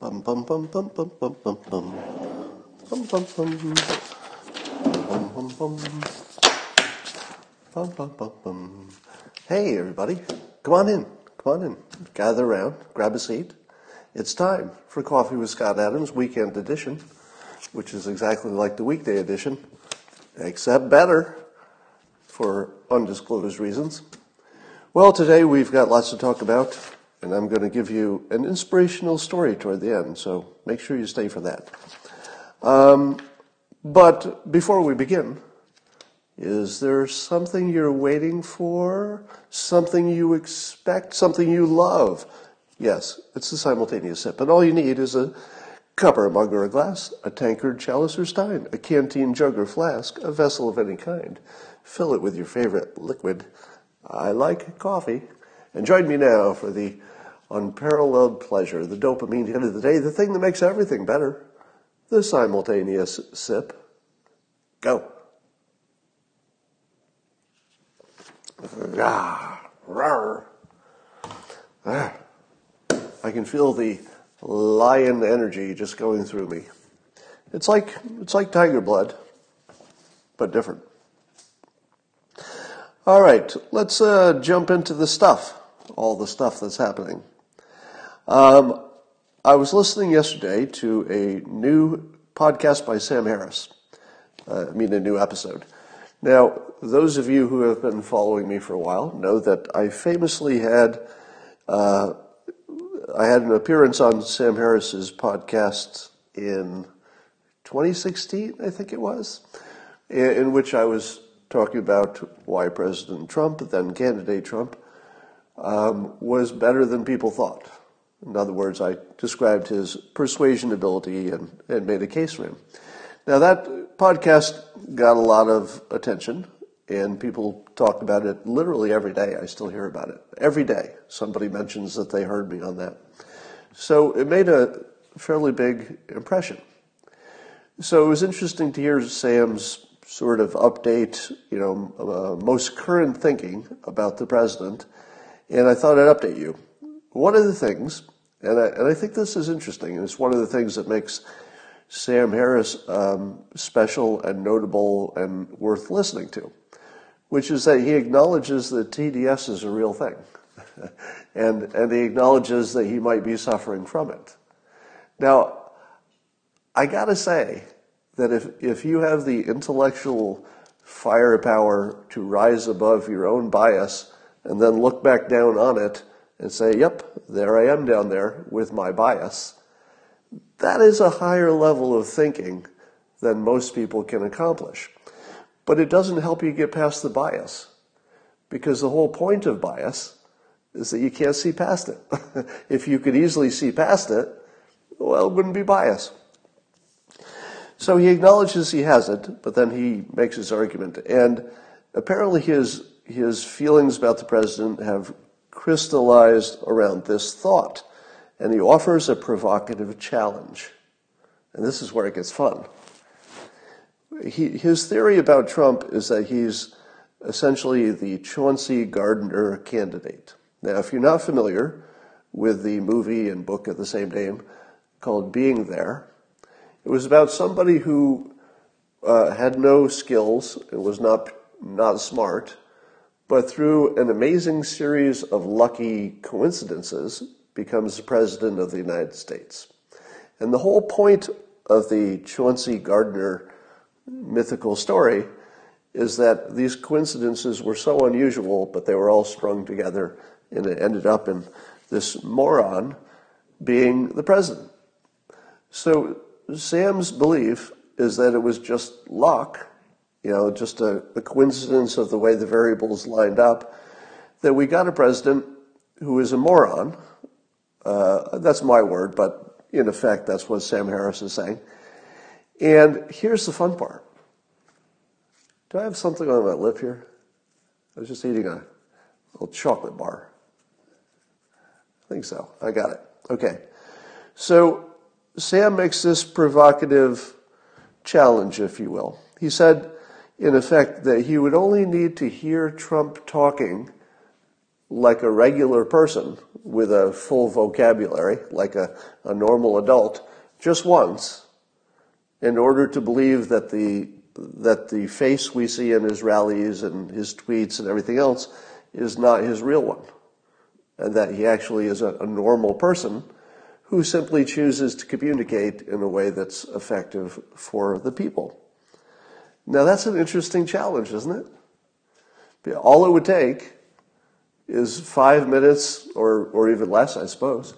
Bum bum bum bum bum bum bum bum. Bum bum bum. Bum bum bum. Bum bum bum bum. Hey everybody, come on in. Come on in. Gather around, grab a seat. It's time for Coffee with Scott Adams weekend edition, which is exactly like the weekday edition, except better for undisclosed reasons. Well, today we've got lots to talk about, and I'm going to give you an inspirational story toward the end, so make sure you stay for that. Um, but before we begin, is there something you're waiting for? Something you expect? Something you love? Yes, it's a simultaneous sip, and all you need is a cup or a mug or a glass, a tankard, chalice or stein, a canteen, jug or flask, a vessel of any kind. Fill it with your favorite liquid I like coffee. And join me now for the unparalleled pleasure, the dopamine hit of the day, the thing that makes everything better, the simultaneous sip. Go. Ah, rawr. Ah. I can feel the lion energy just going through me. It's like it's like tiger blood, but different. All right, let's uh, jump into the stuff, all the stuff that's happening. Um, I was listening yesterday to a new podcast by Sam Harris. Uh, I mean, a new episode. Now, those of you who have been following me for a while know that I famously had uh, I had an appearance on Sam Harris's podcast in 2016, I think it was, in, in which I was talking about why President Trump, then candidate Trump, um, was better than people thought. In other words, I described his persuasion ability and, and made a case for him. Now, that podcast got a lot of attention, and people talk about it literally every day. I still hear about it. Every day, somebody mentions that they heard me on that. So it made a fairly big impression. So it was interesting to hear Sam's sort of update, you know, uh, most current thinking about the president, and I thought I'd update you. One of the things, and I, and I think this is interesting, and it's one of the things that makes Sam Harris um, special and notable and worth listening to, which is that he acknowledges that TDS is a real thing, and and he acknowledges that he might be suffering from it. Now, I gotta say that if, if you have the intellectual firepower to rise above your own bias and then look back down on it and say, yep, there I am down there with my bias, that is a higher level of thinking than most people can accomplish. But it doesn't help you get past the bias because the whole point of bias is that you can't see past it. if you could easily see past it, well, it wouldn't be bias. So he acknowledges he has it, but then he makes his argument. And apparently his, his feelings about the president have crystallized around this thought. And he offers a provocative challenge. And this is where it gets fun. He, his theory about Trump is that he's essentially the Chauncey Gardiner candidate. Now, if you're not familiar with the movie and book of the same name called Being There, it was about somebody who uh, had no skills and was not, not smart, but through an amazing series of lucky coincidences becomes the President of the United States. And the whole point of the Chauncey Gardiner mythical story is that these coincidences were so unusual, but they were all strung together, and it ended up in this moron being the president. So Sam's belief is that it was just luck, you know, just a, a coincidence of the way the variables lined up, that we got a president who is a moron. Uh, that's my word, but in effect, that's what Sam Harris is saying. And here's the fun part. Do I have something on my lip here? I was just eating a little chocolate bar. I think so. I got it. Okay. So Sam makes this provocative challenge, if you will. He said, in effect, that he would only need to hear Trump talking like a regular person with a full vocabulary, like a, a normal adult, just once, in order to believe that the that the face we see in his rallies and his tweets and everything else is not his real one, and that he actually is a, a normal person who simply chooses to communicate in a way that's effective for the people. Now that's an interesting challenge, isn't it? All it would take is five minutes or, or even less, I suppose,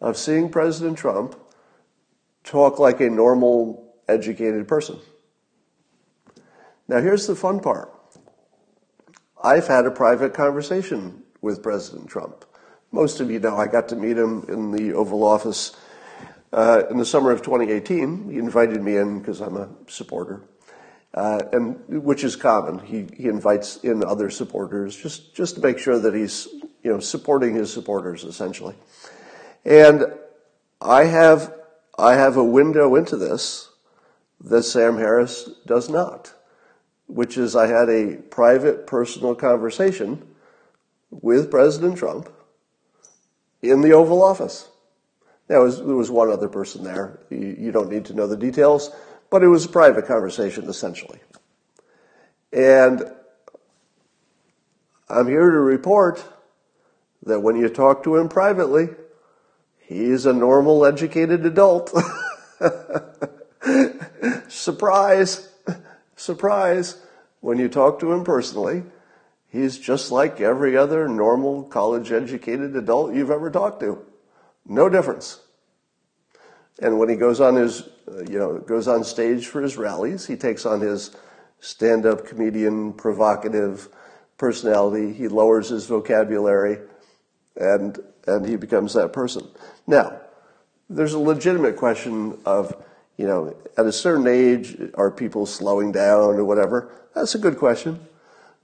of seeing President Trump talk like a normal, educated person. Now, here's the fun part I've had a private conversation with President Trump. Most of you know I got to meet him in the Oval Office uh, in the summer of 2018. He invited me in because I'm a supporter. Uh, and which is common. He he invites in other supporters just just to make sure that he's you know supporting his supporters essentially. And I have I have a window into this that Sam Harris does not, which is I had a private personal conversation with President Trump in the Oval Office. Now, there was one other person there. You don't need to know the details but it was a private conversation essentially. And I'm here to report that when you talk to him privately, he's a normal, educated adult. surprise, surprise. When you talk to him personally, he's just like every other normal, college educated adult you've ever talked to. No difference. And when he goes on his, you know, goes on stage for his rallies, he takes on his stand-up comedian, provocative personality. He lowers his vocabulary, and and he becomes that person. Now, there's a legitimate question of, you know, at a certain age, are people slowing down or whatever? That's a good question,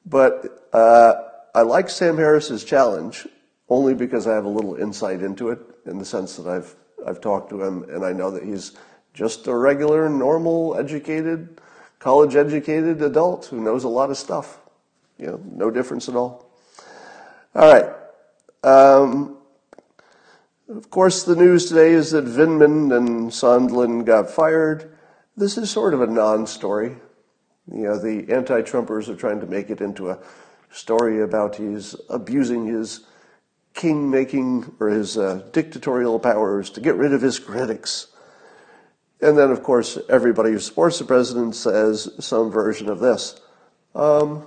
but uh, I like Sam Harris's challenge only because I have a little insight into it in the sense that I've I've talked to him, and I know that he's just a regular, normal, educated, college educated adult who knows a lot of stuff. You know, no difference at all. All right. Um, of course, the news today is that Vindman and Sondland got fired. This is sort of a non story. You know, the anti Trumpers are trying to make it into a story about he's abusing his king making or his uh, dictatorial powers to get rid of his critics. And then, of course, everybody who supports the president says some version of this. Um,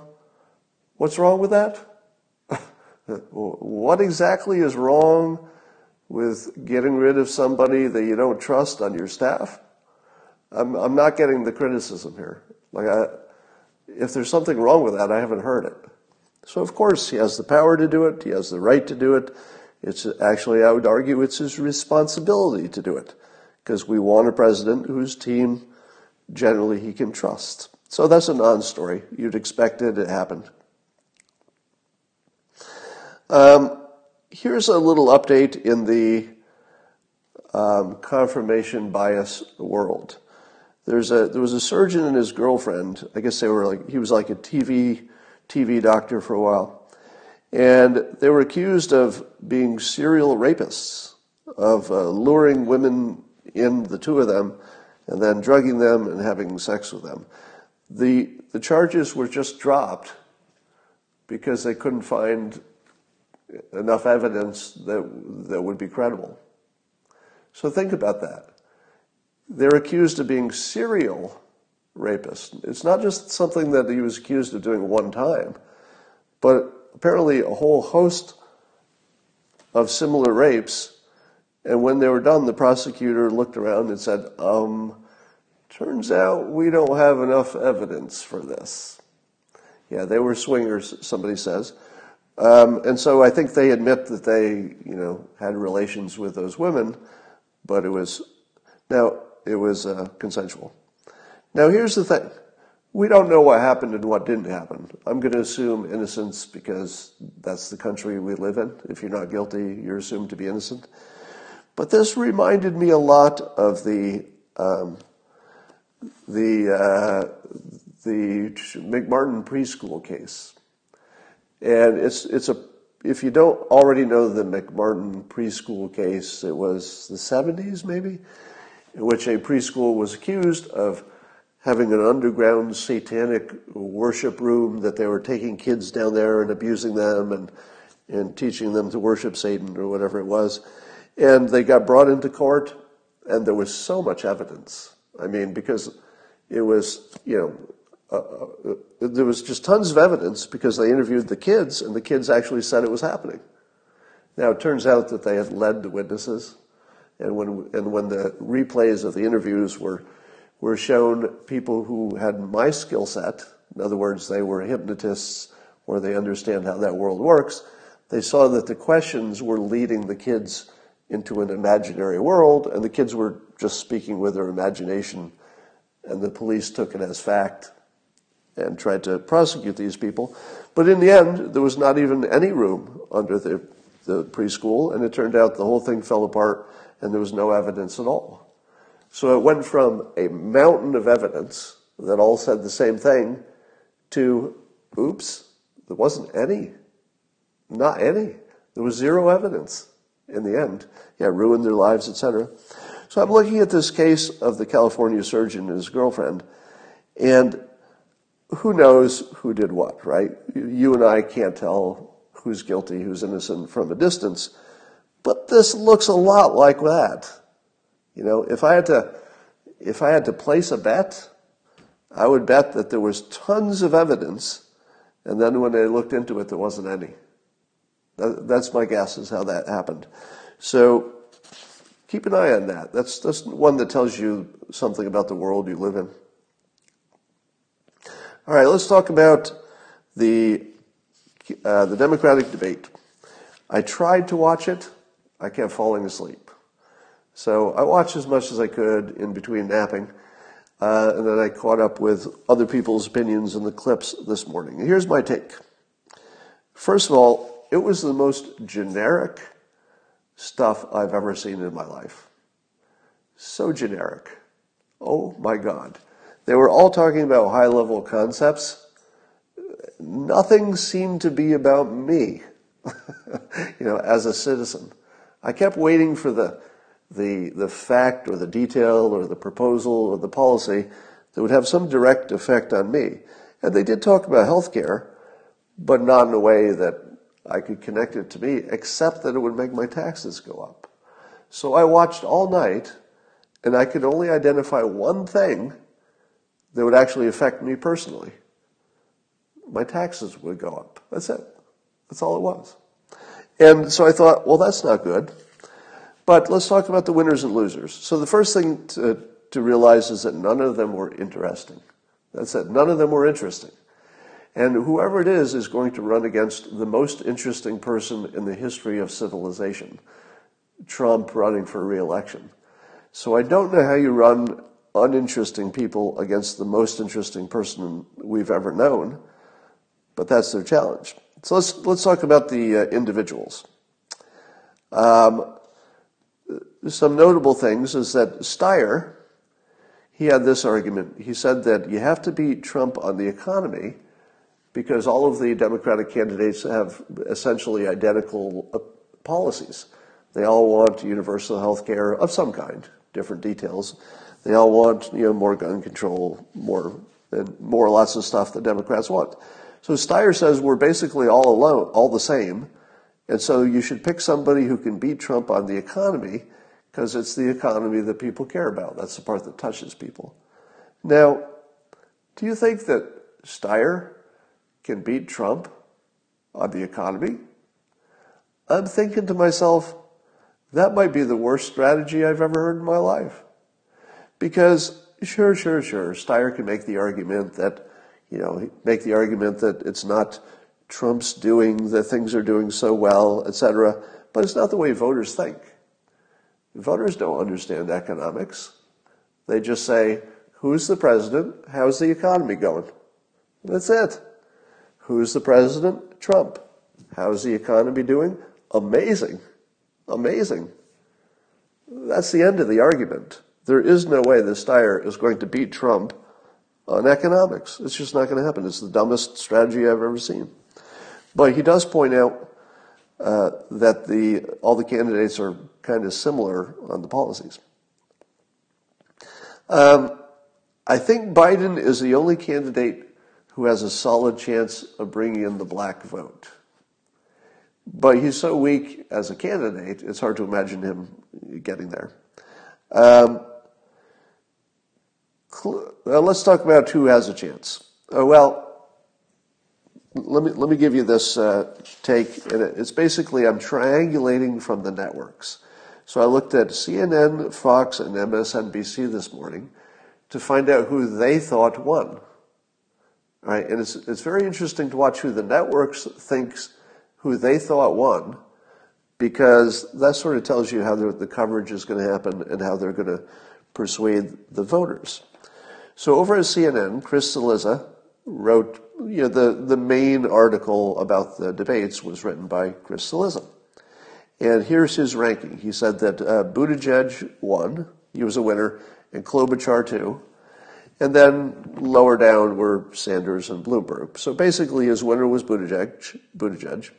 what's wrong with that? what exactly is wrong with getting rid of somebody that you don't trust on your staff? I'm, I'm not getting the criticism here. Like, I, if there's something wrong with that, I haven't heard it. So, of course, he has the power to do it. He has the right to do it. It's actually, I would argue, it's his responsibility to do it because we want a president whose team generally he can trust. So that's a non story. You'd expect it, it happened. Um, here's a little update in the um, confirmation bias world. There's a, there was a surgeon and his girlfriend. I guess they were like, he was like a TV TV doctor for a while. And they were accused of being serial rapists, of uh, luring women in, the two of them, and then drugging them and having sex with them. The, the charges were just dropped because they couldn't find enough evidence that, that would be credible. So think about that. They're accused of being serial rapists. It's not just something that he was accused of doing one time, but apparently a whole host of similar rapes. And when they were done, the prosecutor looked around and said, um, turns out we don't have enough evidence for this. Yeah, they were swingers, somebody says. Um, and so I think they admit that they, you know, had relations with those women, but it was, now, it was uh, consensual. Now, here's the thing we don't know what happened and what didn't happen. I'm going to assume innocence because that's the country we live in. If you're not guilty, you're assumed to be innocent. But this reminded me a lot of the um, the uh, the McMartin preschool case, and it's it's a if you don't already know the McMartin preschool case, it was the 70s maybe, in which a preschool was accused of having an underground satanic worship room that they were taking kids down there and abusing them and, and teaching them to worship Satan or whatever it was. And they got brought into court, and there was so much evidence. I mean, because it was, you know, uh, uh, there was just tons of evidence because they interviewed the kids, and the kids actually said it was happening. Now, it turns out that they had led the witnesses, and when, and when the replays of the interviews were, were shown people who had my skill set, in other words, they were hypnotists or they understand how that world works, they saw that the questions were leading the kids into an imaginary world, and the kids were just speaking with their imagination, and the police took it as fact and tried to prosecute these people. But in the end, there was not even any room under the, the preschool, and it turned out the whole thing fell apart and there was no evidence at all. So it went from a mountain of evidence that all said the same thing to, oops, there wasn't any. Not any. There was zero evidence in the end. Yeah, ruined their lives, etc. So I'm looking at this case of the California surgeon and his girlfriend, and who knows who did what, right? You and I can't tell who's guilty, who's innocent from a distance. But this looks a lot like that. You know, if I had to, if I had to place a bet, I would bet that there was tons of evidence, and then when they looked into it, there wasn't any. That, that's my guess is how that happened. So keep an eye on that. That's that's one that tells you something about the world you live in. All right, let's talk about the uh, the Democratic debate. I tried to watch it. I kept falling asleep. So I watched as much as I could in between napping, uh, and then I caught up with other people's opinions in the clips this morning. here's my take. First of all, it was the most generic stuff I've ever seen in my life. So generic. Oh my God. They were all talking about high level concepts. Nothing seemed to be about me, you know, as a citizen. I kept waiting for the, the, the fact or the detail or the proposal or the policy that would have some direct effect on me. And they did talk about healthcare, but not in a way that I could connect it to me, except that it would make my taxes go up. So I watched all night, and I could only identify one thing that would actually affect me personally. My taxes would go up. That's it. That's all it was. And so I thought, well, that's not good. But let's talk about the winners and losers. So the first thing to, to realize is that none of them were interesting. That's it. None of them were interesting. And whoever it is is going to run against the most interesting person in the history of civilization Trump running for reelection. So I don't know how you run uninteresting people against the most interesting person we've ever known, but that's their challenge. So let's let's talk about the uh, individuals. Um, some notable things is that Steyer, he had this argument. He said that you have to beat Trump on the economy because all of the Democratic candidates have essentially identical uh, policies. They all want universal health care of some kind, different details. They all want you know more gun control, more and more lots of stuff that Democrats want. So Steyer says we're basically all alone, all the same, and so you should pick somebody who can beat Trump on the economy because it's the economy that people care about. That's the part that touches people. Now, do you think that Steyer can beat Trump on the economy? I'm thinking to myself, that might be the worst strategy I've ever heard in my life. Because sure, sure, sure, Steyer can make the argument that, you know, make the argument that it's not Trump's doing that things are doing so well, etc. But it's not the way voters think. Voters don't understand economics. They just say, who's the president? How's the economy going? That's it. Who's the president? Trump. How's the economy doing? Amazing. Amazing. That's the end of the argument. There is no way that Steyer is going to beat Trump on economics. It's just not going to happen. It's the dumbest strategy I've ever seen. But he does point out uh, that the all the candidates are kind of similar on the policies. Um, I think Biden is the only candidate who has a solid chance of bringing in the black vote. But he's so weak as a candidate, it's hard to imagine him getting there. Um, let's talk about who has a chance. Uh, well, let me let me give you this uh, take, it's basically I'm triangulating from the networks. So I looked at CNN, Fox, and MSNBC this morning to find out who they thought won. Right, and it's it's very interesting to watch who the networks thinks who they thought won, because that sort of tells you how the, coverage is going to happen and how they're going to persuade the voters. So over at CNN, Chris Cillizza wrote, you know, the, the main article about the debates was written by Chris Cillizza. And here's his ranking. He said that uh, Buttigieg won, he was a winner, and Klobuchar too. And then lower down were Sanders and Bloomberg. So basically, his winner was Buttigieg, Buttigieg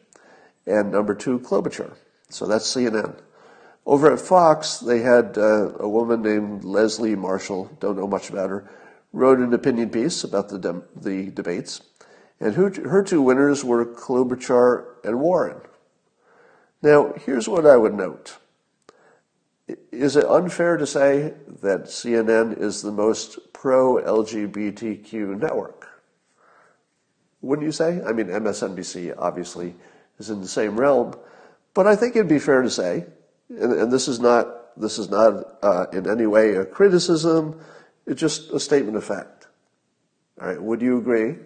and number two, Klobuchar. So that's CNN. Over at Fox, they had uh, a woman named Leslie Marshall, don't know much about her, wrote an opinion piece about the, the debates. And who, her two winners were Klobuchar and Warren. Now, here's what I would note. Is it unfair to say that CNN is the most pro LGBTQ network? Wouldn't you say? I mean, MSNBC obviously is in the same realm, but I think it'd be fair to say, and, and this is not this is not uh, in any way a criticism it's just a statement of fact. All right, would you agree?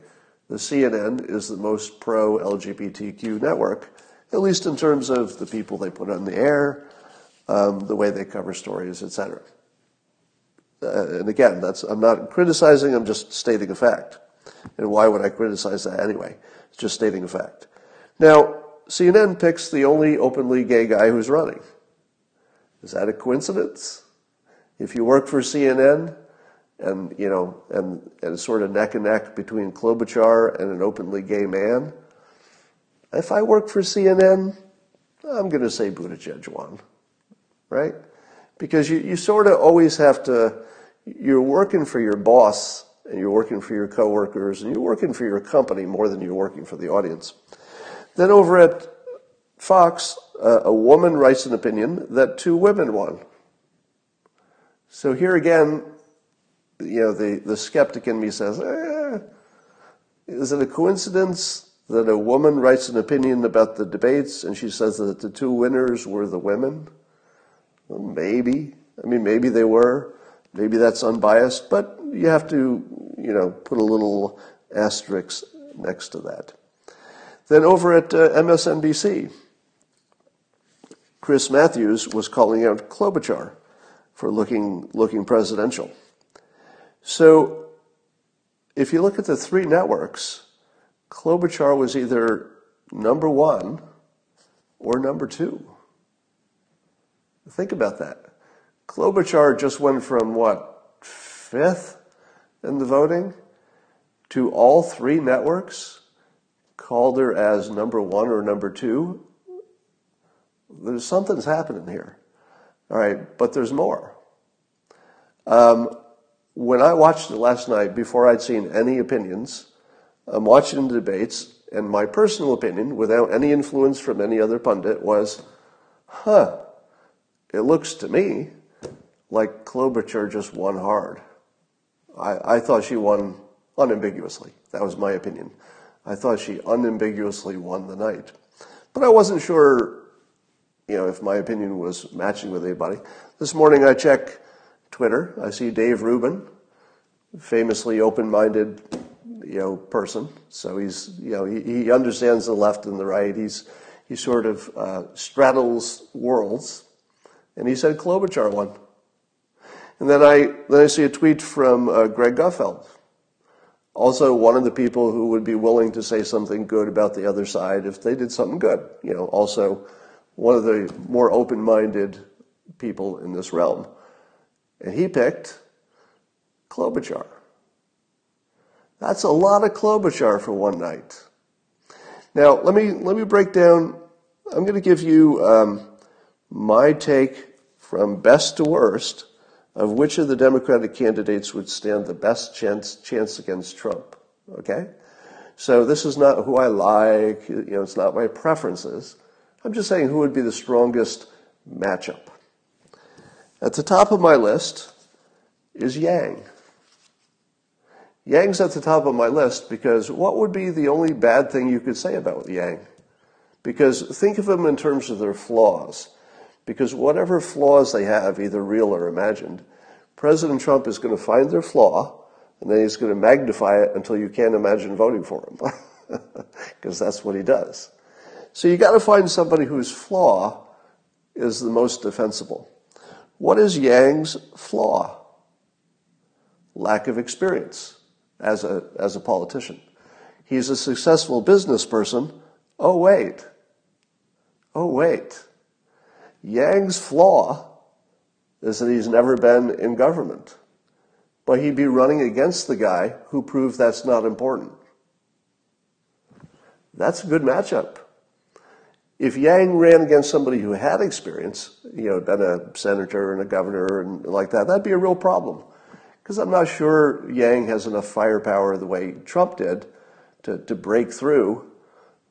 The CNN is the most pro LGBTQ network, at least in terms of the people they put on the air, um, the way they cover stories, etc. Uh, and again, that's I'm not criticizing. I'm just stating a fact. And why would I criticize that anyway? It's just stating a fact. Now, CNN picks the only openly gay guy who's running. Is that a coincidence? If you work for CNN, and you know, and, and sort of neck and neck between Klobuchar and an openly gay man. If I work for CNN, I'm going to say Buttigieg won, right? Because you, you sort of always have to, you're working for your boss and you're working for your coworkers and you're working for your company more than you're working for the audience. Then over at Fox, uh, a woman writes an opinion that two women won. So here again, you know, the, the skeptic in me says, eh, is it a coincidence that a woman writes an opinion about the debates and she says that the two winners were the women? Well, maybe. I mean, maybe they were. Maybe that's unbiased, but you have to, you know, put a little asterisk next to that. Then over at uh, MSNBC, Chris Matthews was calling out Klobuchar for looking, looking presidential. So if you look at the three networks, Klobuchar was either number one or number two. Think about that. Klobuchar just went from what, fifth in the voting to all three networks called her as number one or number two. There's something's happening here. All right, but there's more. Um, when I watched it last night, before I'd seen any opinions, I'm watching the debates, and my personal opinion, without any influence from any other pundit, was, huh, it looks to me like Klobuchar just won hard. I, I thought she won unambiguously. That was my opinion. I thought she unambiguously won the night. But I wasn't sure, you know, if my opinion was matching with anybody. This morning I check Twitter. I see Dave Rubin, famously open-minded, you know, person. So he's, you know, he, he understands the left and the right. He's he sort of uh, straddles worlds, and he said Klobuchar won. And then I then I see a tweet from uh, Greg Gutfeld, also one of the people who would be willing to say something good about the other side if they did something good. You know, also one of the more open-minded people in this realm. And he picked Klobuchar. That's a lot of Klobuchar for one night. Now, let me, let me break down I'm going to give you um, my take from best to worst of which of the Democratic candidates would stand the best chance, chance against Trump. Okay? So this is not who I like, you know, it's not my preferences. I'm just saying who would be the strongest matchup. At the top of my list is Yang. Yang's at the top of my list because what would be the only bad thing you could say about Yang? Because think of them in terms of their flaws. Because whatever flaws they have, either real or imagined, President Trump is going to find their flaw and then he's going to magnify it until you can't imagine voting for him. Because that's what he does. So you got to find somebody whose flaw is the most defensible. What is Yang's flaw? Lack of experience as a, as a politician. He's a successful business person. Oh, wait. Oh, wait. Yang's flaw is that he's never been in government. But he'd be running against the guy who proved that's not important. That's a good matchup. If Yang ran against somebody who had experience, you know, been a senator and a governor and like that, that'd be a real problem. Because I'm not sure Yang has enough firepower the way Trump did to, to break through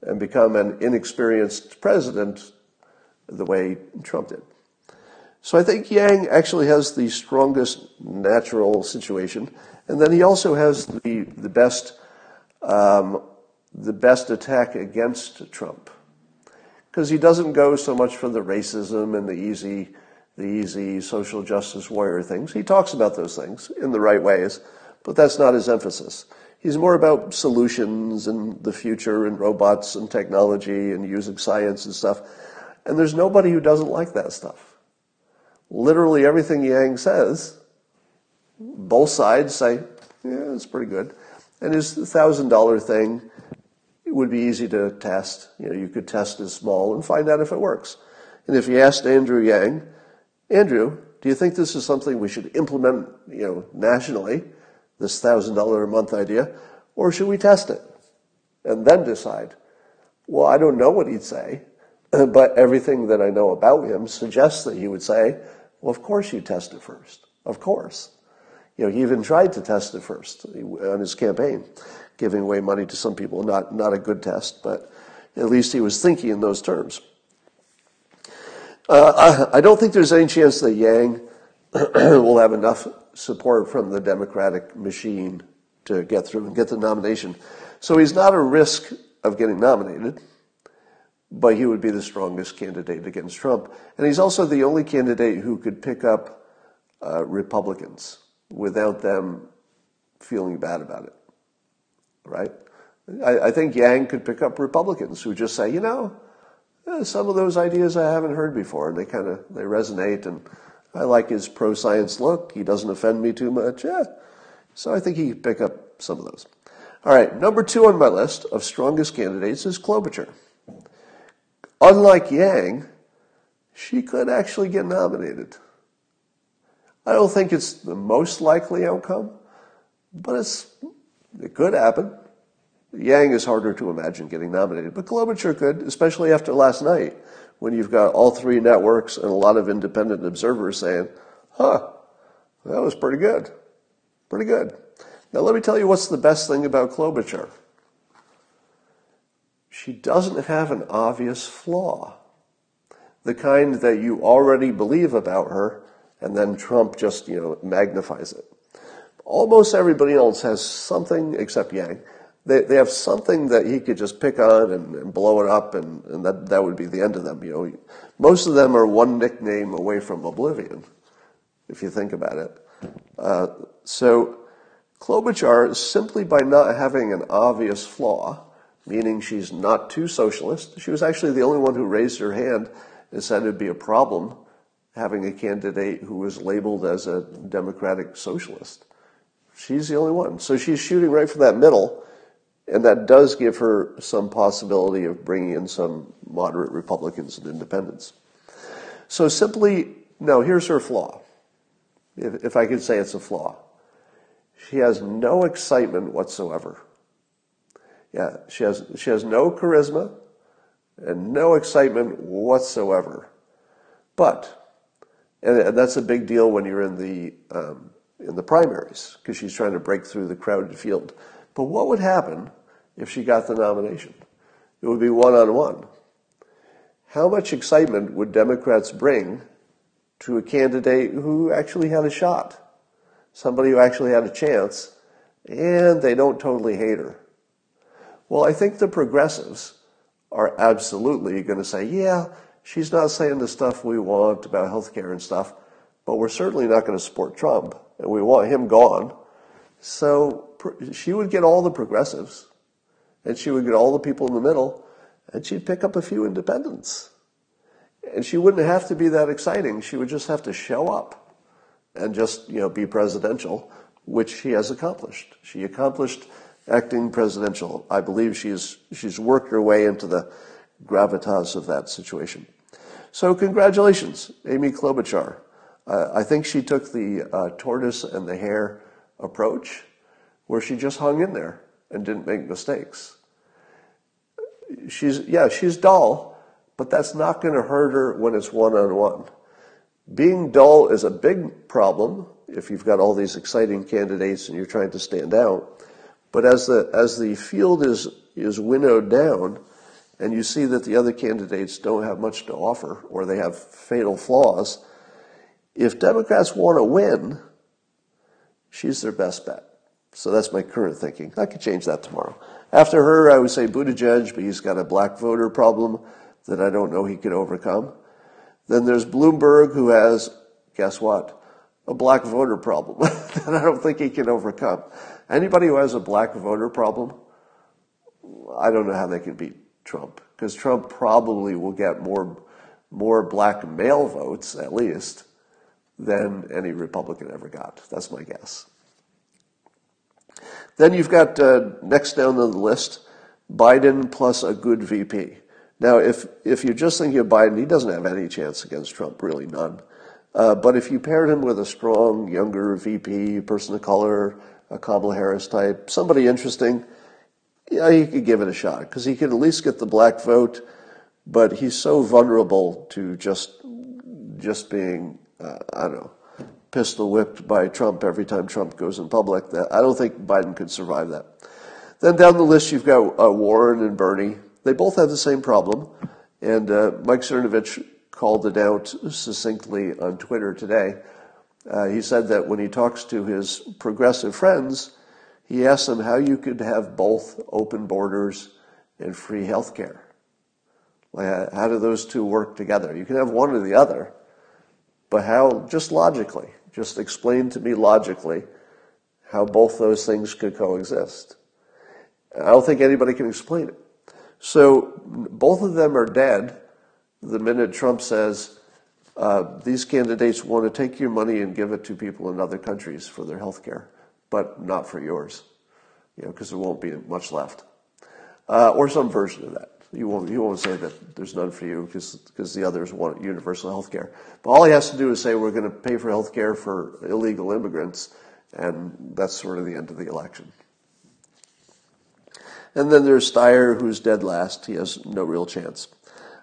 and become an inexperienced president the way Trump did. So I think Yang actually has the strongest natural situation, and then he also has the the best um, the best attack against Trump because he doesn't go so much for the racism and the easy the easy social justice warrior things. He talks about those things in the right ways, but that's not his emphasis. He's more about solutions and the future and robots and technology and using science and stuff. And there's nobody who doesn't like that stuff. Literally everything Yang says, both sides say, yeah, it's pretty good. And his thousand dollar thing it would be easy to test. You know, you could test as small and find out if it works. And if you asked Andrew Yang, Andrew, do you think this is something we should implement, you know, nationally, this thousand dollar a month idea, or should we test it and then decide? Well, I don't know what he'd say, but everything that I know about him suggests that he would say, well, of course you test it first. Of course. You know, he even tried to test it first on his campaign, giving away money to some people. Not, not a good test, but at least he was thinking in those terms. Uh, I, I don't think there's any chance that Yang will have enough support from the Democratic machine to get through and get the nomination. So he's not a risk of getting nominated but he would be the strongest candidate against Trump. And he's also the only candidate who could pick up uh, Republicans without them feeling bad about it, right? I, I, think Yang could pick up Republicans who just say, you know, eh, some of those ideas I haven't heard before, and they kind of they resonate, and I like his pro-science look. He doesn't offend me too much. Yeah, so I think he could pick up some of those. All right, number two on my list of strongest candidates is Klobuchar. Unlike Yang, she could actually get nominated. I don't think it's the most likely outcome, but it's, it could happen. Yang is harder to imagine getting nominated, but Klobuchar could, especially after last night, when you've got all three networks and a lot of independent observers saying, huh, that was pretty good. Pretty good. Now let me tell you what's the best thing about Klobuchar she doesn't have an obvious flaw. The kind that you already believe about her, and then Trump just, you know, magnifies it. Almost everybody else has something, except Yang, they, they have something that he could just pick on and, and blow it up, and, and that, that would be the end of them. You know, most of them are one nickname away from oblivion, if you think about it. Uh, so Klobuchar, simply by not having an obvious flaw, meaning she's not too socialist. She was actually the only one who raised her hand and said it'd be a problem having a candidate who was labeled as a democratic socialist. She's the only one. So she's shooting right for that middle, and that does give her some possibility of bringing in some moderate Republicans and independents. So simply, no, here's her flaw. If, if I could say it's a flaw. She has no excitement whatsoever. Yeah, she has, she has no charisma, and no excitement whatsoever. But, and, that's a big deal when you're in the um, in the primaries because she's trying to break through the crowded field. But what would happen if she got the nomination? It would be one on one. How much excitement would Democrats bring to a candidate who actually had a shot? Somebody who actually had a chance, and they don't totally hate her. Well, I think the progressives are absolutely going to say, yeah, she's not saying the stuff we want about health care and stuff, but we're certainly not going to support Trump, and we want him gone. So she would get all the progressives, and she would get all the people in the middle, and she'd pick up a few independents. And she wouldn't have to be that exciting. She would just have to show up and just, you know, be presidential, which she has accomplished. She accomplished acting presidential. I believe she's, she's worked her way into the gravitas of that situation. So congratulations, Amy Klobuchar. Uh, I think she took the uh, tortoise and the hare approach, where she just hung in there and didn't make mistakes. She's yeah, she's dull, but that's not going to hurt her when it's one on one. Being dull is a big problem if you've got all these exciting candidates and you're trying to stand out. But as the as the field is is winnowed down, and you see that the other candidates don't have much to offer or they have fatal flaws, if Democrats want to win, she's their best bet. So that's my current thinking. I could change that tomorrow. After her, I would say Buttigieg, but he's got a black voter problem that I don't know he could overcome. Then there's Bloomberg, who has, guess what? A black voter problem that I don't think he can overcome. Anybody who has a black voter problem, I don't know how they can beat Trump because Trump probably will get more more black male votes at least than any Republican ever got. That's my guess. Then you've got uh, next down on the list Biden plus a good VP. Now, if if you're just thinking of Biden, he doesn't have any chance against Trump, really none. Uh, but if you paired him with a strong, younger VP, person of color, a Kamala Harris type, somebody interesting, yeah, he could give it a shot because he could at least get the black vote. But he's so vulnerable to just just being uh, I don't know, pistol whipped by Trump every time Trump goes in public. That I don't think Biden could survive that. Then down the list, you've got uh, Warren and Bernie. They both have the same problem, and uh, Mike Cernovich called it out succinctly on Twitter today. Uh, he said that when he talks to his progressive friends, he asks them how you could have both open borders and free health care. Like, how do those two work together? You can have one or the other, but how, just logically, just explain to me logically how both those things could coexist. I don't think anybody can explain it. So both of them are dead the minute Trump says uh, these candidates want to take your money and give it to people in other countries for their health care, but not for yours, you know, because there won't be much left, uh, or some version of that. You won't, you won't say that there's none for you because the others want universal health care. But all he has to do is say we're going to pay for health care for illegal immigrants, and that's sort of the end of the election. And then there's Steyer, who's dead last. He has no real chance.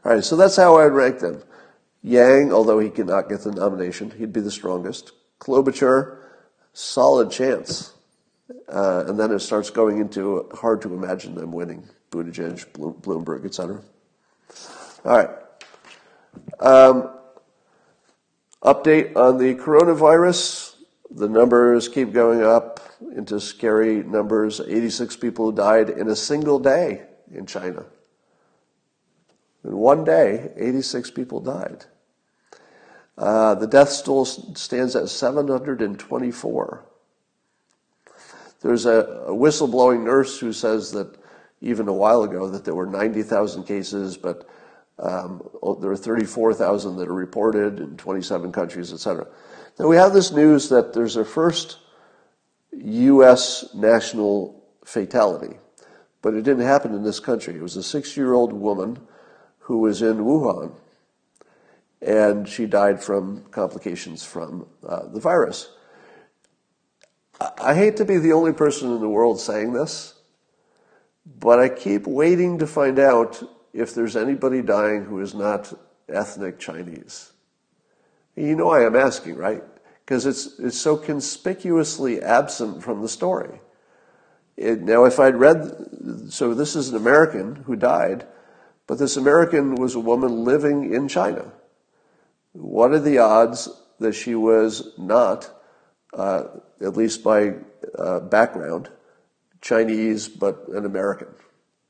All right, so that's how I'd rank them. Yang, although he cannot get the nomination, he'd be the strongest. Klobuchar, solid chance. Uh, and then it starts going into hard to imagine them winning. Buttigieg, Bloomberg, etc. All right. Um, update on the coronavirus. The numbers keep going up into scary numbers. 86 people died in a single day in China. In one day, 86 people died. Uh, the death toll stands at 724. There's a, a whistleblowing nurse who says that even a while ago that there were 90,000 cases, but um, there are 34,000 that are reported in 27 countries, etc. Now we have this news that there's a first U.S. national fatality, but it didn't happen in this country. It was a six-year-old woman who was in Wuhan, and she died from complications from uh, the virus. I hate to be the only person in the world saying this, but I keep waiting to find out if there's anybody dying who is not ethnic Chinese? You know I am asking, right? Because it's, it's so conspicuously absent from the story. It, now, if I'd read, so this is an American who died, but this American was a woman living in China. What are the odds that she was not, uh, at least by uh, background, Chinese but an American?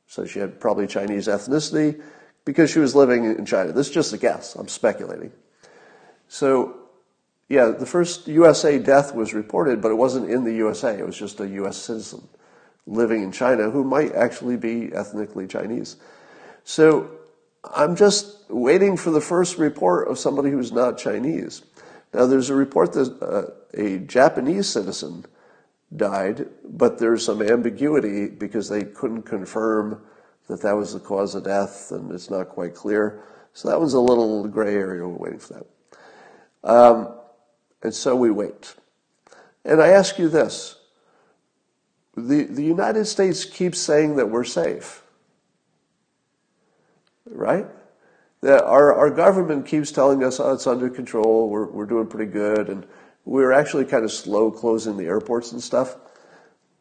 So she had probably Chinese ethnicity because she was living in China. This is just a guess. I'm speculating. So, yeah, the first USA death was reported, but it wasn't in the USA. It was just a US citizen living in China who might actually be ethnically Chinese. So I'm just waiting for the first report of somebody who's not Chinese. Now, there's a report that uh, a Japanese citizen died, but there's some ambiguity because they couldn't confirm that that was the cause of death, and it's not quite clear. So that was a little gray area. We're waiting for that. Um, and so we wait. And I ask you this the, the United States keeps saying that we're safe, right? That our, our government keeps telling us oh, it's under control, we're, we're doing pretty good, and we're actually kind of slow closing the airports and stuff.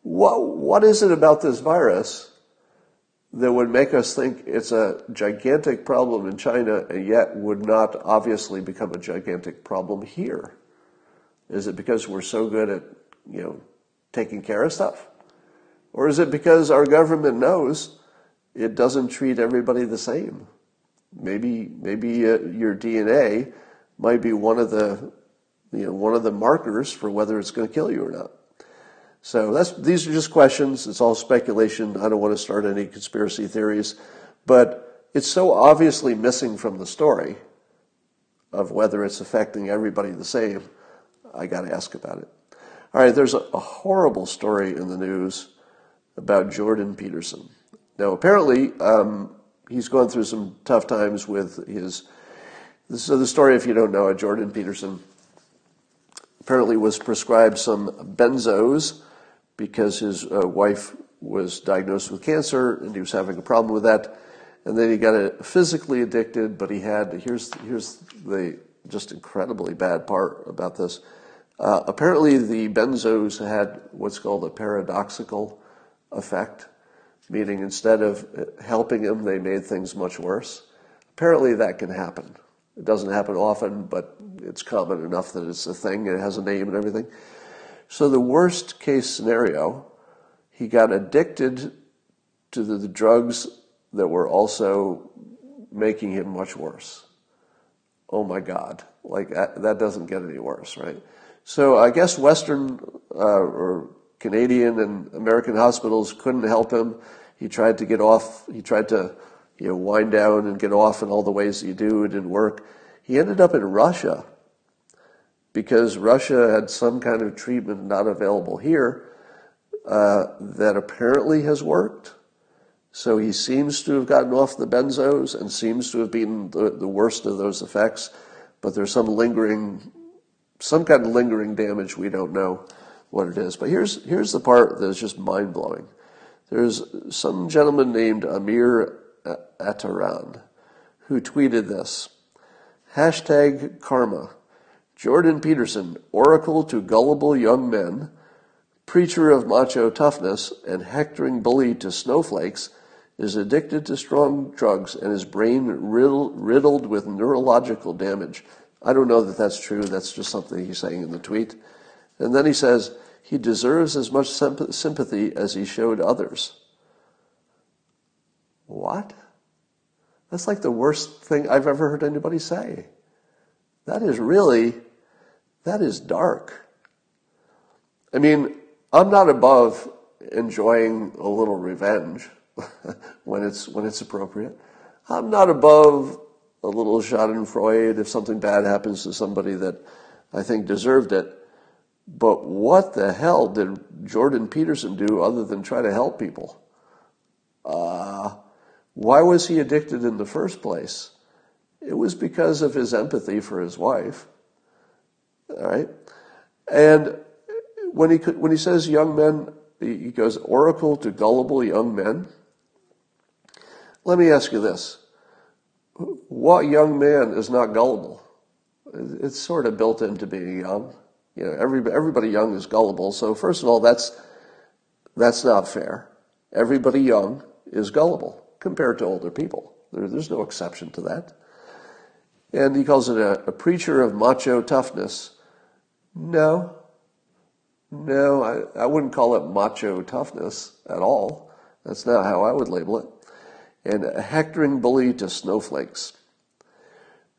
What, what is it about this virus that would make us think it's a gigantic problem in China and yet would not obviously become a gigantic problem here? Is it because we're so good at, you know, taking care of stuff? Or is it because our government knows it doesn't treat everybody the same? Maybe, maybe uh, your DNA might be one of the, you know, one of the markers for whether it's going to kill you or not. So that's, these are just questions. It's all speculation. I don't want to start any conspiracy theories, but it's so obviously missing from the story of whether it's affecting everybody the same. I got to ask about it. All right, there's a, a horrible story in the news about Jordan Peterson. Now, apparently, um, he's gone through some tough times with his. So, the story, if you don't know it, Jordan Peterson apparently was prescribed some benzos because his uh, wife was diagnosed with cancer and he was having a problem with that. And then he got physically addicted, but he had here's here's the just incredibly bad part about this. Uh, apparently, the benzos had what's called a paradoxical effect, meaning instead of helping him, they made things much worse. Apparently, that can happen. It doesn't happen often, but it's common enough that it's a thing. It has a name and everything. So, the worst case scenario, he got addicted to the, the drugs that were also making him much worse. Oh my God. Like, that, that doesn't get any worse, right? So, I guess Western uh, or Canadian and American hospitals couldn't help him. He tried to get off, he tried to, you know, wind down and get off in all the ways that you do. It didn't work. He ended up in Russia because Russia had some kind of treatment not available here uh, that apparently has worked. So he seems to have gotten off the benzos and seems to have been the, the worst of those effects, but there's some lingering, some kind of lingering damage we don't know what it is. But here's, here's the part that is just mind blowing. There's some gentleman named Amir Attaran who tweeted this hashtag karma. Jordan Peterson, oracle to gullible young men, preacher of macho toughness, and hectoring bully to snowflakes, is addicted to strong drugs and his brain riddled with neurological damage. I don't know that that's true. That's just something he's saying in the tweet. And then he says, he deserves as much sympathy as he showed others. What? That's like the worst thing I've ever heard anybody say. That is really, that is dark. I mean, I'm not above enjoying a little revenge when it's when it's appropriate. I'm not above a little Schadenfreude if something bad happens to somebody that I think deserved it. But what the hell did Jordan Peterson do other than try to help people? Uh, why was he addicted in the first place? It was because of his empathy for his wife. All right? And when he, when he says young men, he goes oracle to gullible young men. Let me ask you this. What young man is not gullible? It's sort of built into being young. You know, every, everybody young is gullible. So first of all, that's, that's not fair. Everybody young is gullible compared to older people. There, there's no exception to that. And he calls it a, a preacher of macho toughness. No, no, I, I wouldn't call it macho toughness at all. That's not how I would label it. And a hectoring bully to snowflakes.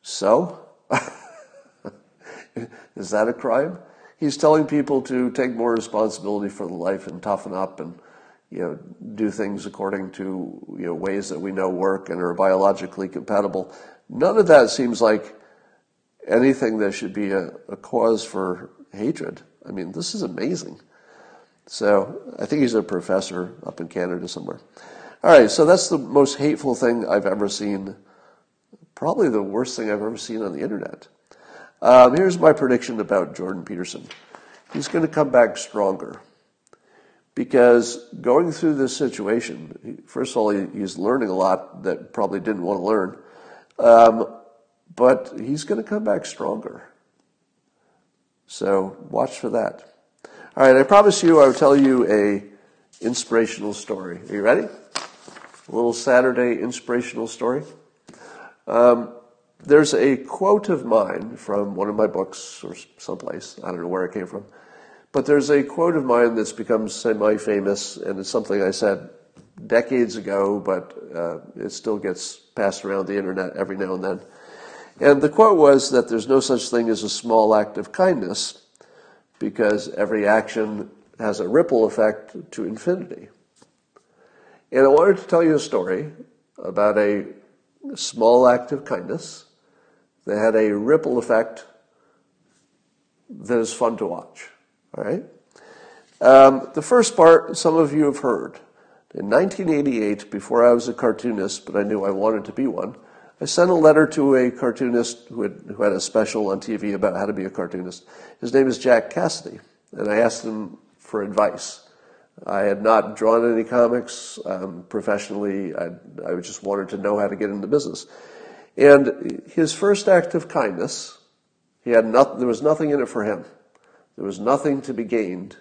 So, is that a crime? He's telling people to take more responsibility for the life and toughen up and you know do things according to you know ways that we know work and are biologically compatible. None of that seems like anything that should be a, a cause for hatred. I mean, this is amazing. So I think he's a professor up in Canada somewhere. All right, so that's the most hateful thing I've ever seen. Probably the worst thing I've ever seen on the internet. Um, here's my prediction about Jordan Peterson. He's going to come back stronger because going through this situation, first of all, he's learning a lot that probably didn't want to learn, um, but he's going to come back stronger. So watch for that. All right, I promise you I will tell you a inspirational story. Are you ready? A little Saturday inspirational story. Um, there's a quote of mine from one of my books or someplace. I don't know where it came from. But there's a quote of mine that's become semi famous, and it's something I said decades ago, but uh, it still gets passed around the internet every now and then. And the quote was that there's no such thing as a small act of kindness because every action has a ripple effect to infinity. And I wanted to tell you a story about a small act of kindness that had a ripple effect that is fun to watch. All right? Um, the first part, some of you have heard. In 1988, before I was a cartoonist, but I knew I wanted to be one, I sent a letter to a cartoonist who had, who had a special on TV about how to be a cartoonist. His name is Jack Cassady, and I asked him for advice. I had not drawn any comics um, professionally. I, I just wanted to know how to get into business. And his first act of kindness, he had not, there was nothing in it for him. There was nothing to be gained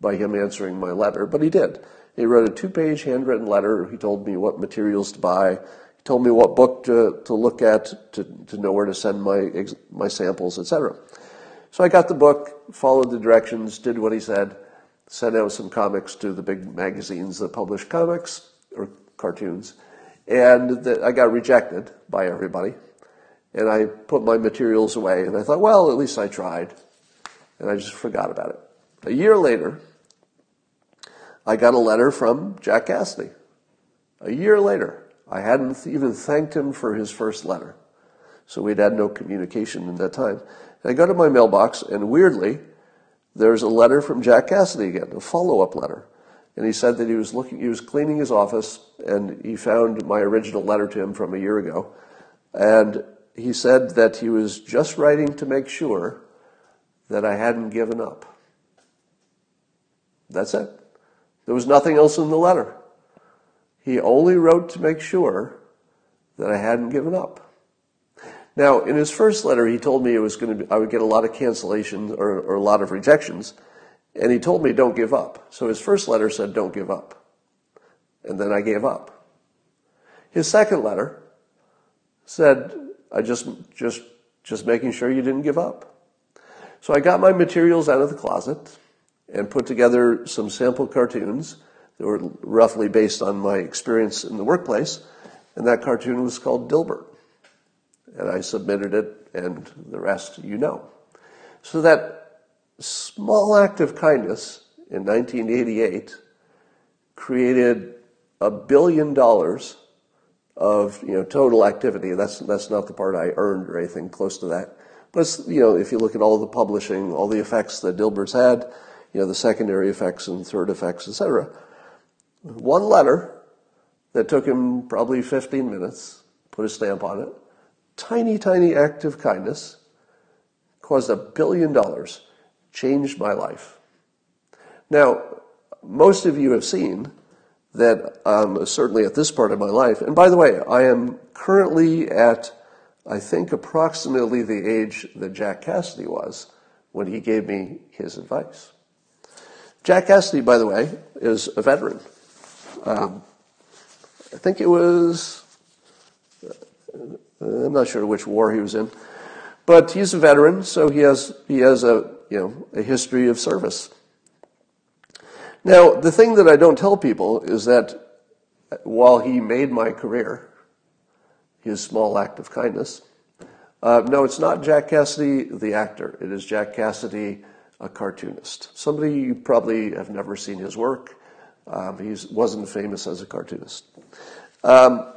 by him answering my letter, but he did. He wrote a two-page handwritten letter. He told me what materials to buy, He told me what book to, to look at to, to know where to send my, my samples, etc. So I got the book, followed the directions, did what he said, sent out some comics to the big magazines that publish comics or cartoons, and I got rejected by everybody. And I put my materials away, and I thought, well, at least I tried. And I just forgot about it. A year later, I got a letter from Jack Cassady. A year later. I hadn't even thanked him for his first letter. So we'd had no communication in that time. And I go to my mailbox, and weirdly, there's a letter from Jack Cassady again, a follow up letter. And he said that he was looking, he was cleaning his office, and he found my original letter to him from a year ago. And he said that he was just writing to make sure that I hadn't given up. That's it. There was nothing else in the letter. He only wrote to make sure that I hadn't given up. Now, in his first letter, he told me it was going to be, I would get a lot of cancellations or, or a lot of rejections, and he told me don't give up. So his first letter said don't give up, and then I gave up. His second letter said I just just just making sure you didn't give up. So I got my materials out of the closet and put together some sample cartoons that were roughly based on my experience in the workplace, and that cartoon was called Dilbert. And I submitted it, and the rest you know. So that small act of kindness in 1988 created a billion dollars of you know total activity. That's that's not the part I earned or anything close to that. But you know, if you look at all the publishing, all the effects that Dilbert's had, you know, the secondary effects and third effects, etc one letter that took him probably 15 minutes, put a stamp on it. Tiny, tiny act of kindness caused a billion dollars, changed my life. Now, most of you have seen that um, certainly at this part of my life, and by the way, I am currently at, I think, approximately the age that Jack Cassady was when he gave me his advice. Jack Cassady, by the way, is a veteran. Um, I think it was, I'm not sure which war he was in, but he's a veteran, so he has, he has a, you know, a history of service. Now, the thing that I don't tell people is that while he made my career, his small act of kindness, uh, no, it's not Jack Cassidy, the actor. It is Jack Cassady, a cartoonist. Somebody you probably have never seen his work. Um, he wasn't famous as a cartoonist. Um,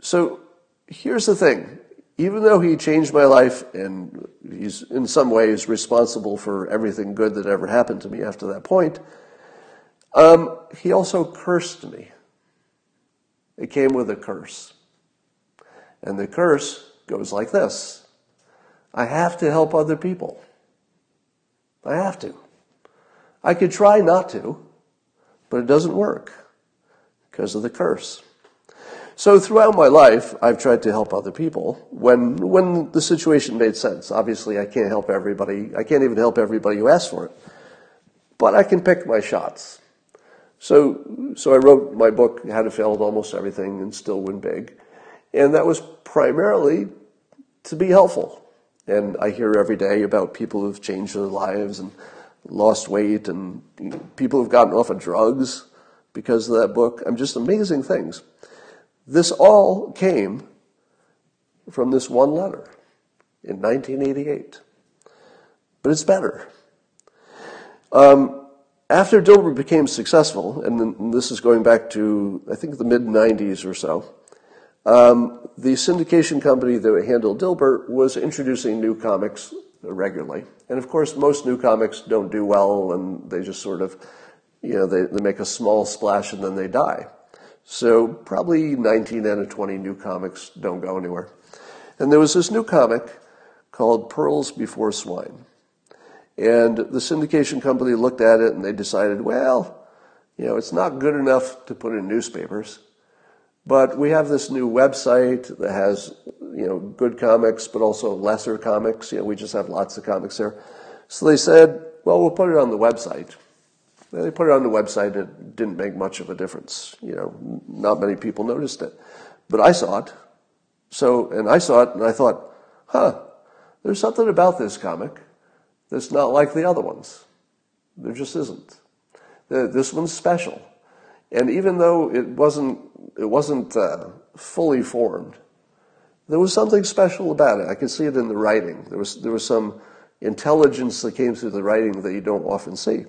so here's the thing. Even though he changed my life and he's in some ways responsible for everything good that ever happened to me after that point, um, he also cursed me. It came with a curse. And the curse goes like this I have to help other people. I have to. I could try not to, but it doesn't work because of the curse. So throughout my life, I've tried to help other people when, when the situation made sense. Obviously, I can't help everybody. I can't even help everybody who asks for it. But I can pick my shots. So, so I wrote my book, How to Fail at Almost Everything and Still Win Big. And that was primarily to be helpful. And I hear every day about people who've changed their lives and lost weight and people who've gotten off of drugs because of that book. I'm just amazing things. This all came from this one letter in 1988. But it's better. Um, after Dilbert became successful, and this is going back to, I think, the mid 90s or so, um, the syndication company that handled Dilbert was introducing new comics regularly. And of course, most new comics don't do well and they just sort of, you know, they, they make a small splash and then they die. So probably 19 out of 20 new comics don't go anywhere. And there was this new comic called Pearls Before Swine. And the syndication company looked at it and they decided, well, you know, it's not good enough to put in newspapers. But we have this new website that has, you know, good comics, but also lesser comics. You know, we just have lots of comics there. So they said, well, we'll put it on the website. They put it on the website. It didn't make much of a difference. You know, not many people noticed it. But I saw it. So, and I saw it and I thought, huh, there's something about this comic that's not like the other ones. There just isn't. This one's special. And even though it wasn't it wasn't uh, fully formed. There was something special about it. I could see it in the writing. There was there was some intelligence that came through the writing that you don't often see.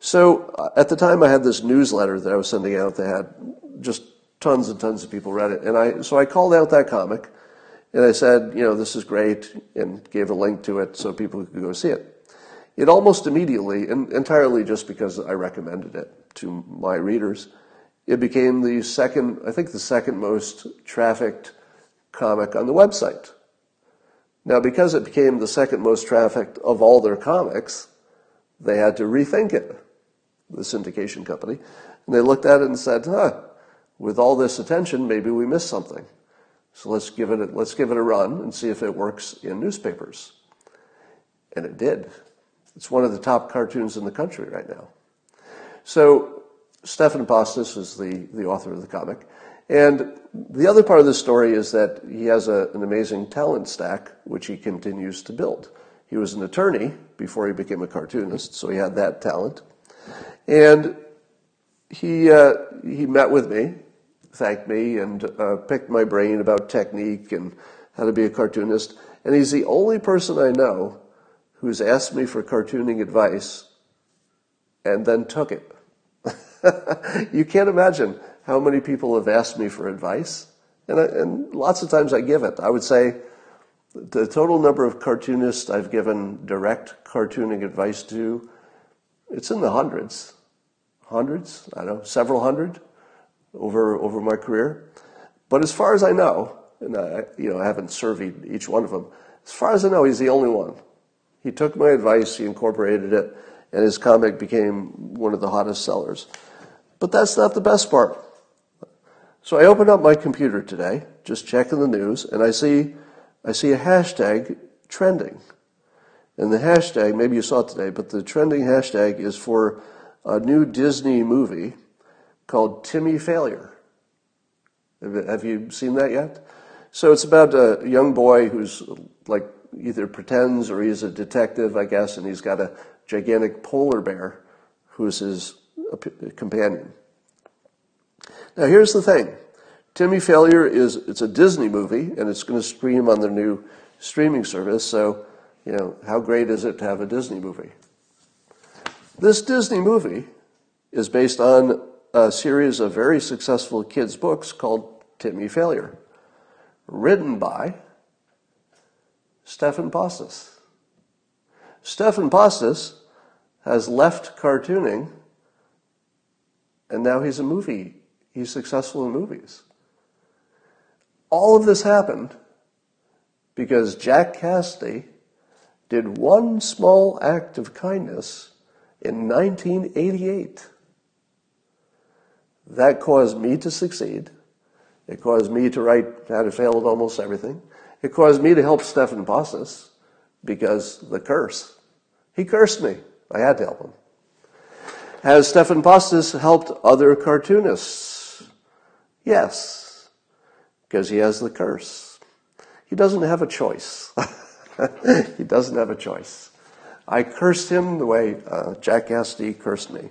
So uh, at the time, I had this newsletter that I was sending out that had just tons and tons of people read it, and I so I called out that comic, and I said, you know, this is great, and gave a link to it so people could go see it. It almost immediately, and entirely just because I recommended it to my readers, it became the second, I think the second most trafficked comic on the website. Now, because it became the second most trafficked of all their comics, they had to rethink it, the syndication company. And they looked at it and said, huh, with all this attention, maybe we missed something. So let's give it a, let's give it a run and see if it works in newspapers. And it did. It's one of the top cartoons in the country right now. So Stephan Pastis is the, the author of the comic. And the other part of the story is that he has a, an amazing talent stack, which he continues to build. He was an attorney before he became a cartoonist, so he had that talent. And he, uh, he met with me, thanked me, and uh, picked my brain about technique and how to be a cartoonist. And he's the only person I know who's asked me for cartooning advice and then took it. you can't imagine how many people have asked me for advice. And, I, and lots of times I give it. I would say the total number of cartoonists I've given direct cartooning advice to, it's in the hundreds. Hundreds? I don't know, several hundred over, over my career. But as far as I know, and I, you know, I haven't surveyed each one of them, as far as I know, he's the only one. He took my advice, he incorporated it, and his comic became one of the hottest sellers. But that's not the best part. So I open up my computer today, just checking the news, and I see, I see a hashtag trending. And the hashtag, maybe you saw it today, but the trending hashtag is for a new Disney movie called Timmy Failure. Have you seen that yet? So it's about a young boy who's like either pretends or he's a detective, I guess, and he's got a gigantic polar bear who's his companion. Now here's the thing. Timmy Failure is it's a Disney movie and it's going to stream on their new streaming service. So, you know, how great is it to have a Disney movie? This Disney movie is based on a series of very successful kids' books called Timmy Failure, written by Stephan Pastis. Stephan Pastis has left cartooning and now he's a movie. He's successful in movies. All of this happened because Jack Cassady did one small act of kindness in 1988. That caused me to succeed. It caused me to write How to Fail at Almost Everything. It caused me to help Stephan Pastis because the curse. He cursed me. I had to help him. Has Stephan Pastis helped other cartoonists? Yes, because he has the curse. He doesn't have a choice. he doesn't have a choice. I cursed him the way uh, Jack Cassady cursed me.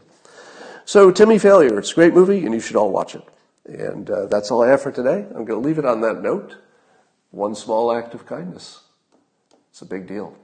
So, Timmy Failure, it's a great movie, and you should all watch it. And uh, that's all I have for today. I'm going to leave it on that note. One small act of kindness. It's a big deal.